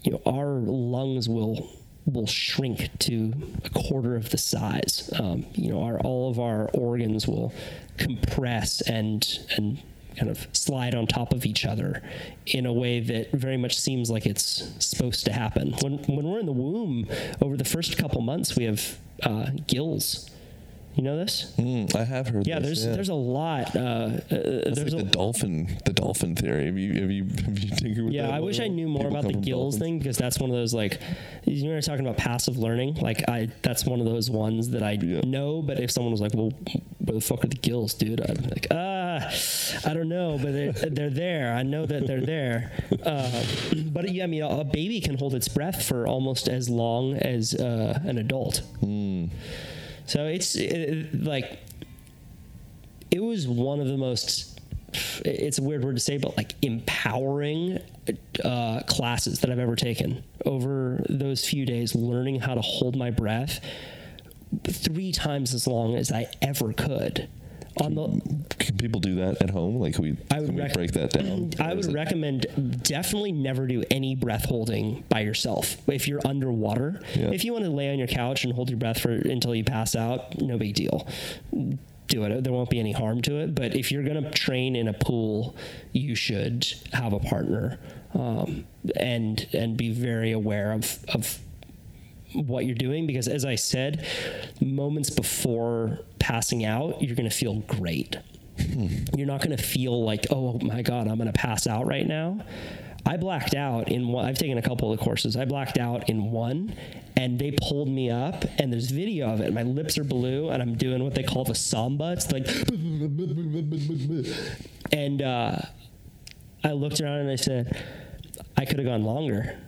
you know, our lungs will will shrink to a quarter of the size. Um, you know, our all of our organs will compress and and kind of slide on top of each other in a way that very much seems like it's supposed to happen. When when we're in the womb, over the first couple months, we have uh, gills. You know this? Mm, I have heard. Yeah, this, there's there's a lot. Uh, uh, It's there's like the dolphin, the dolphin theory. Have you have you have you tinkered with yeah? I wish I knew more about the gills dolphins? thing because that's one of those like you know you're talking about passive learning. Like I that's one of those ones that I Yeah. know, but if someone was like, "Well, where the fuck are the gills, dude?" I'm like, "Ah, I don't know, but they're, (laughs) they're there. I know that they're there." Uh, (clears throat) but yeah, I mean, a baby can hold its breath for almost as long as uh, an adult. So it's it, like it was one of the most it's a weird word to say but like empowering uh, classes that i've ever taken. Over those few days learning how to hold my breath three times as long as i ever could on the Can people do that at home? Like we, I would can we rec- break that down? I would it- recommend definitely never do any breath holding by yourself. If you're underwater, Yeah. if you want to lay on your couch and hold your breath for until you pass out, no big deal. Do it. There won't be any harm to it. But if you're going to train in a pool, you should have a partner um, and and be very aware of of what you're doing because as I said, moments before passing out, you're going to feel great. You're not going to feel like, oh my God, I'm going to pass out right now. I blacked out in one. I've taken a couple of courses. I blacked out in one, and they pulled me up, and there's video of it. My lips are blue, and I'm doing what they call the samba. It's like, and uh, I looked around and I said, I could have gone longer.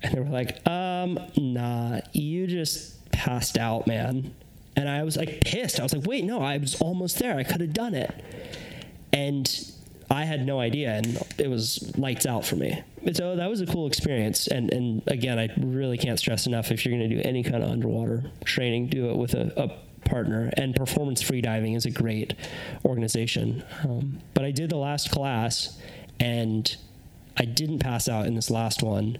(laughs) And they were like, um, nah, you just passed out, man. And I was like pissed. I was like, wait, no, I was almost there. I could have done it. And I had no idea, and it was lights out for me. And so that was a cool experience. And and again, I really can't stress enough if you're going to do any kind of underwater training, do it with a, a partner. And Performance Free Diving is a great organization. Um, but I did the last class, and I didn't pass out in this last one,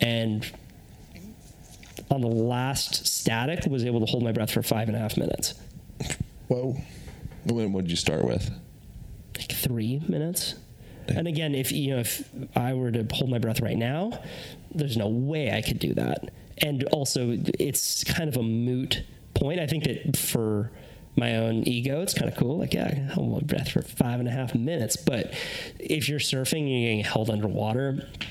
and on the last static was able to hold my breath for five and a half minutes, Whoa. When what did you start with? like three minutes. And again, if you know, if I were to hold my breath right now, there's no way I could do that. And also, it's kind of a moot point. I think that for my own ego, it's kind of cool. Like, yeah, I can hold my breath for five and a half minutes. But if you're surfing and you're getting held underwater, i-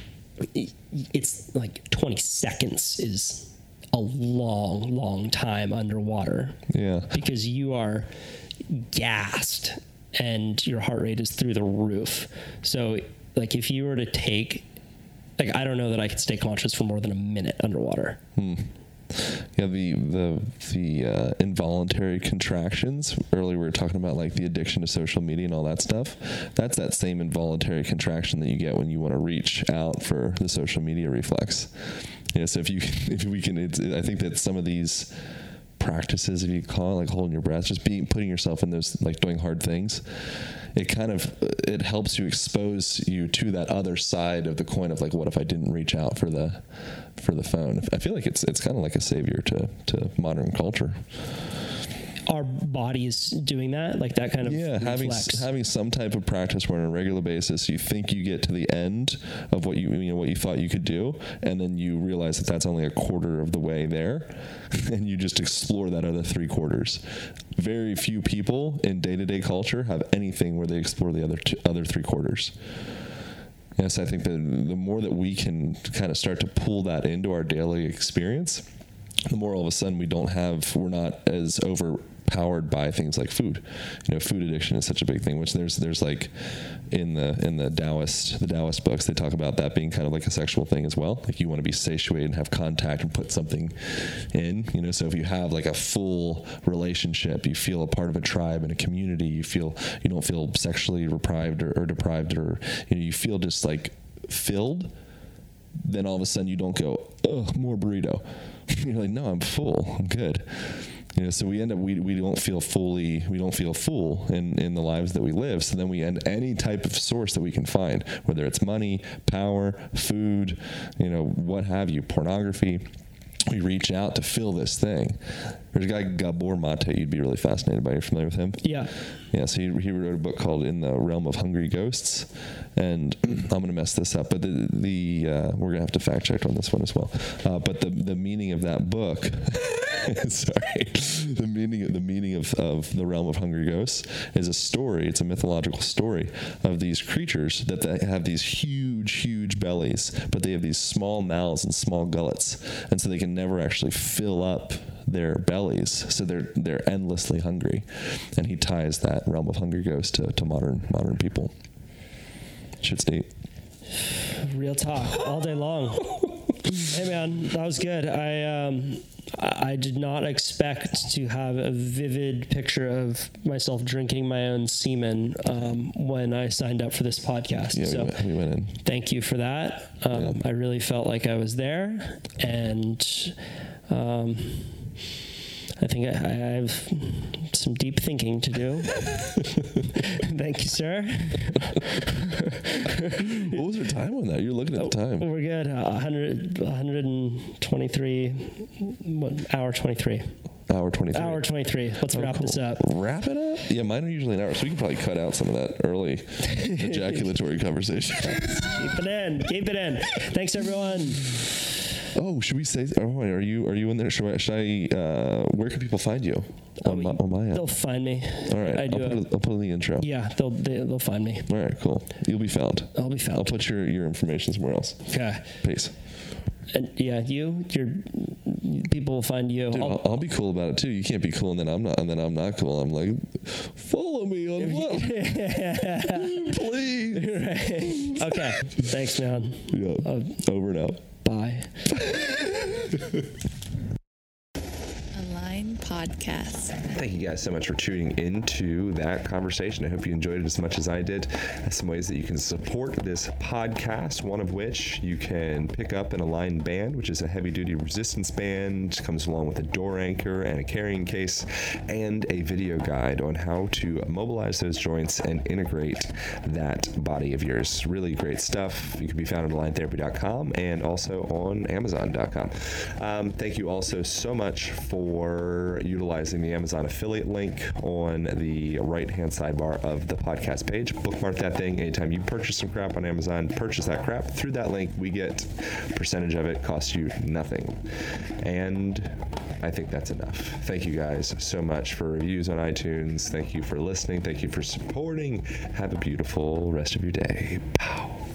it's like 20 seconds is a long, long time underwater Yeah. because you are gassed and your heart rate is through the roof. So, like, if you were to take Like I don't know that I could stay conscious for more than a minute underwater. Hmm. Yeah, the the the uh, involuntary contractions. Earlier, we were talking about like the addiction to social media and all that stuff. That's that same involuntary contraction that you get when you want to reach out for the social media reflex. Yeah, so if you (laughs) if we can, I think that some of these practices, if you call it, like holding your breath, just being putting yourself in those like doing hard things. It kind of it helps you expose you to that other side of the coin of like, what if I didn't reach out for the for the phone? I feel like it's it's kind of like a savior to to modern culture. Our bodies doing that, like that kind of Yeah, having having some type of practice where on a regular basis you think you get to the end of what you you know what you thought you could do, and then you realize that that's only a quarter of the way there, (laughs) and you just explore that other three quarters. Very few people in day to day culture have anything where they explore the other two, other three quarters. Yes, I think that the more that we can kind of start to pull that into our daily experience, the more all of a sudden we don't have we're not as overpowered by things like food. You know, food addiction is such a big thing. Which there's there's like in the in the Taoist the Taoist books they talk about that being kind of like a sexual thing as well. Like you want to be satiated and have contact and put something in. You know, so if you have like a full relationship, you feel a part of a tribe and a community. You feel you don't feel sexually deprived or, or deprived or you know you feel just like filled then all of a sudden you don't go, oh, more burrito. (laughs) You're like, no, I'm full. I'm good. You know, so we end up we, we don't feel fully we don't feel full in, in the lives that we live. So then we end any type of source that we can find, whether it's money, power, food, you know, what have you, pornography. We reach out to fill this thing. There's a guy Gabor Mate you'd be really fascinated by. You're familiar with him? yeah. Yeah, so he, he wrote a book called In the Realm of Hungry Ghosts, and (clears throat) I'm going to mess this up, but the, the uh, we're going to have to fact check on this one as well. Uh, but the the meaning of that book, (laughs) (laughs) sorry, the meaning the meaning of, of the Realm of Hungry Ghosts is a story. It's a mythological story of these creatures that have these huge, huge bellies, but they have these small mouths and small gullets, and so they can never actually fill up their bellies, so they're they're endlessly hungry, and he ties that realm of hungry ghosts to, to modern modern people. Shit's deep. Real talk all day long. hey man, that was good. I um I did not expect to have a vivid picture of myself drinking my own semen um, when I signed up for this podcast. Yeah, so we, went, we went in. thank you for that. Um, I really felt like I was there, and um, I think I, I have some deep thinking to do. (laughs) thank you, sir. What was your time on that? You're looking at the time. We're good. Uh, 100, 123, what, hour 23. Hour twenty three. Hour 23. Let's Oh, wrap this up. Wrap it up. Yeah, mine are usually an hour, so we can probably cut out some of that early (laughs) ejaculatory conversation. Keep it in. Keep it in. Thanks, everyone. Oh, should we say? Oh, are you are you in there? Should I? Should I uh, where can people find you on, my, on my? They'll find me. All right, I I'll put, it, I'll put it in the intro. yeah, they'll they, they'll find me. All right, cool. You'll be found. I'll be found. I'll put your your information somewhere else. Okay. Peace. And yeah, you, your people will find you. Dude, I'll- I'll, I'll be cool about it too. You can't be cool and then I'm not, and then I'm not cool. I'm like, follow me on what? (laughs) Please. okay. Thanks, man. Yeah. Uh, Over and out. Bye. (laughs) Podcast. Thank you guys so much for tuning into that conversation. I hope you enjoyed it as much as I did. Some ways that you can support this podcast, one of which you can pick up an Align band, which is a heavy duty resistance band, comes along with a door anchor and a carrying case, and a video guide on how to mobilize those joints and integrate that body of yours. Really great stuff. You can be found at aligntherapy.com and also on amazon.com. Um, thank you also so much for utilizing the Amazon affiliate link on the right hand sidebar of the podcast page. Bookmark that thing anytime you purchase some crap on Amazon, purchase that crap through that link. We get percentage of it, costs you nothing. And I think that's enough. Thank you guys so much for reviews on iTunes. Thank you for listening. Thank you for supporting. Have a beautiful rest of your day. Pow.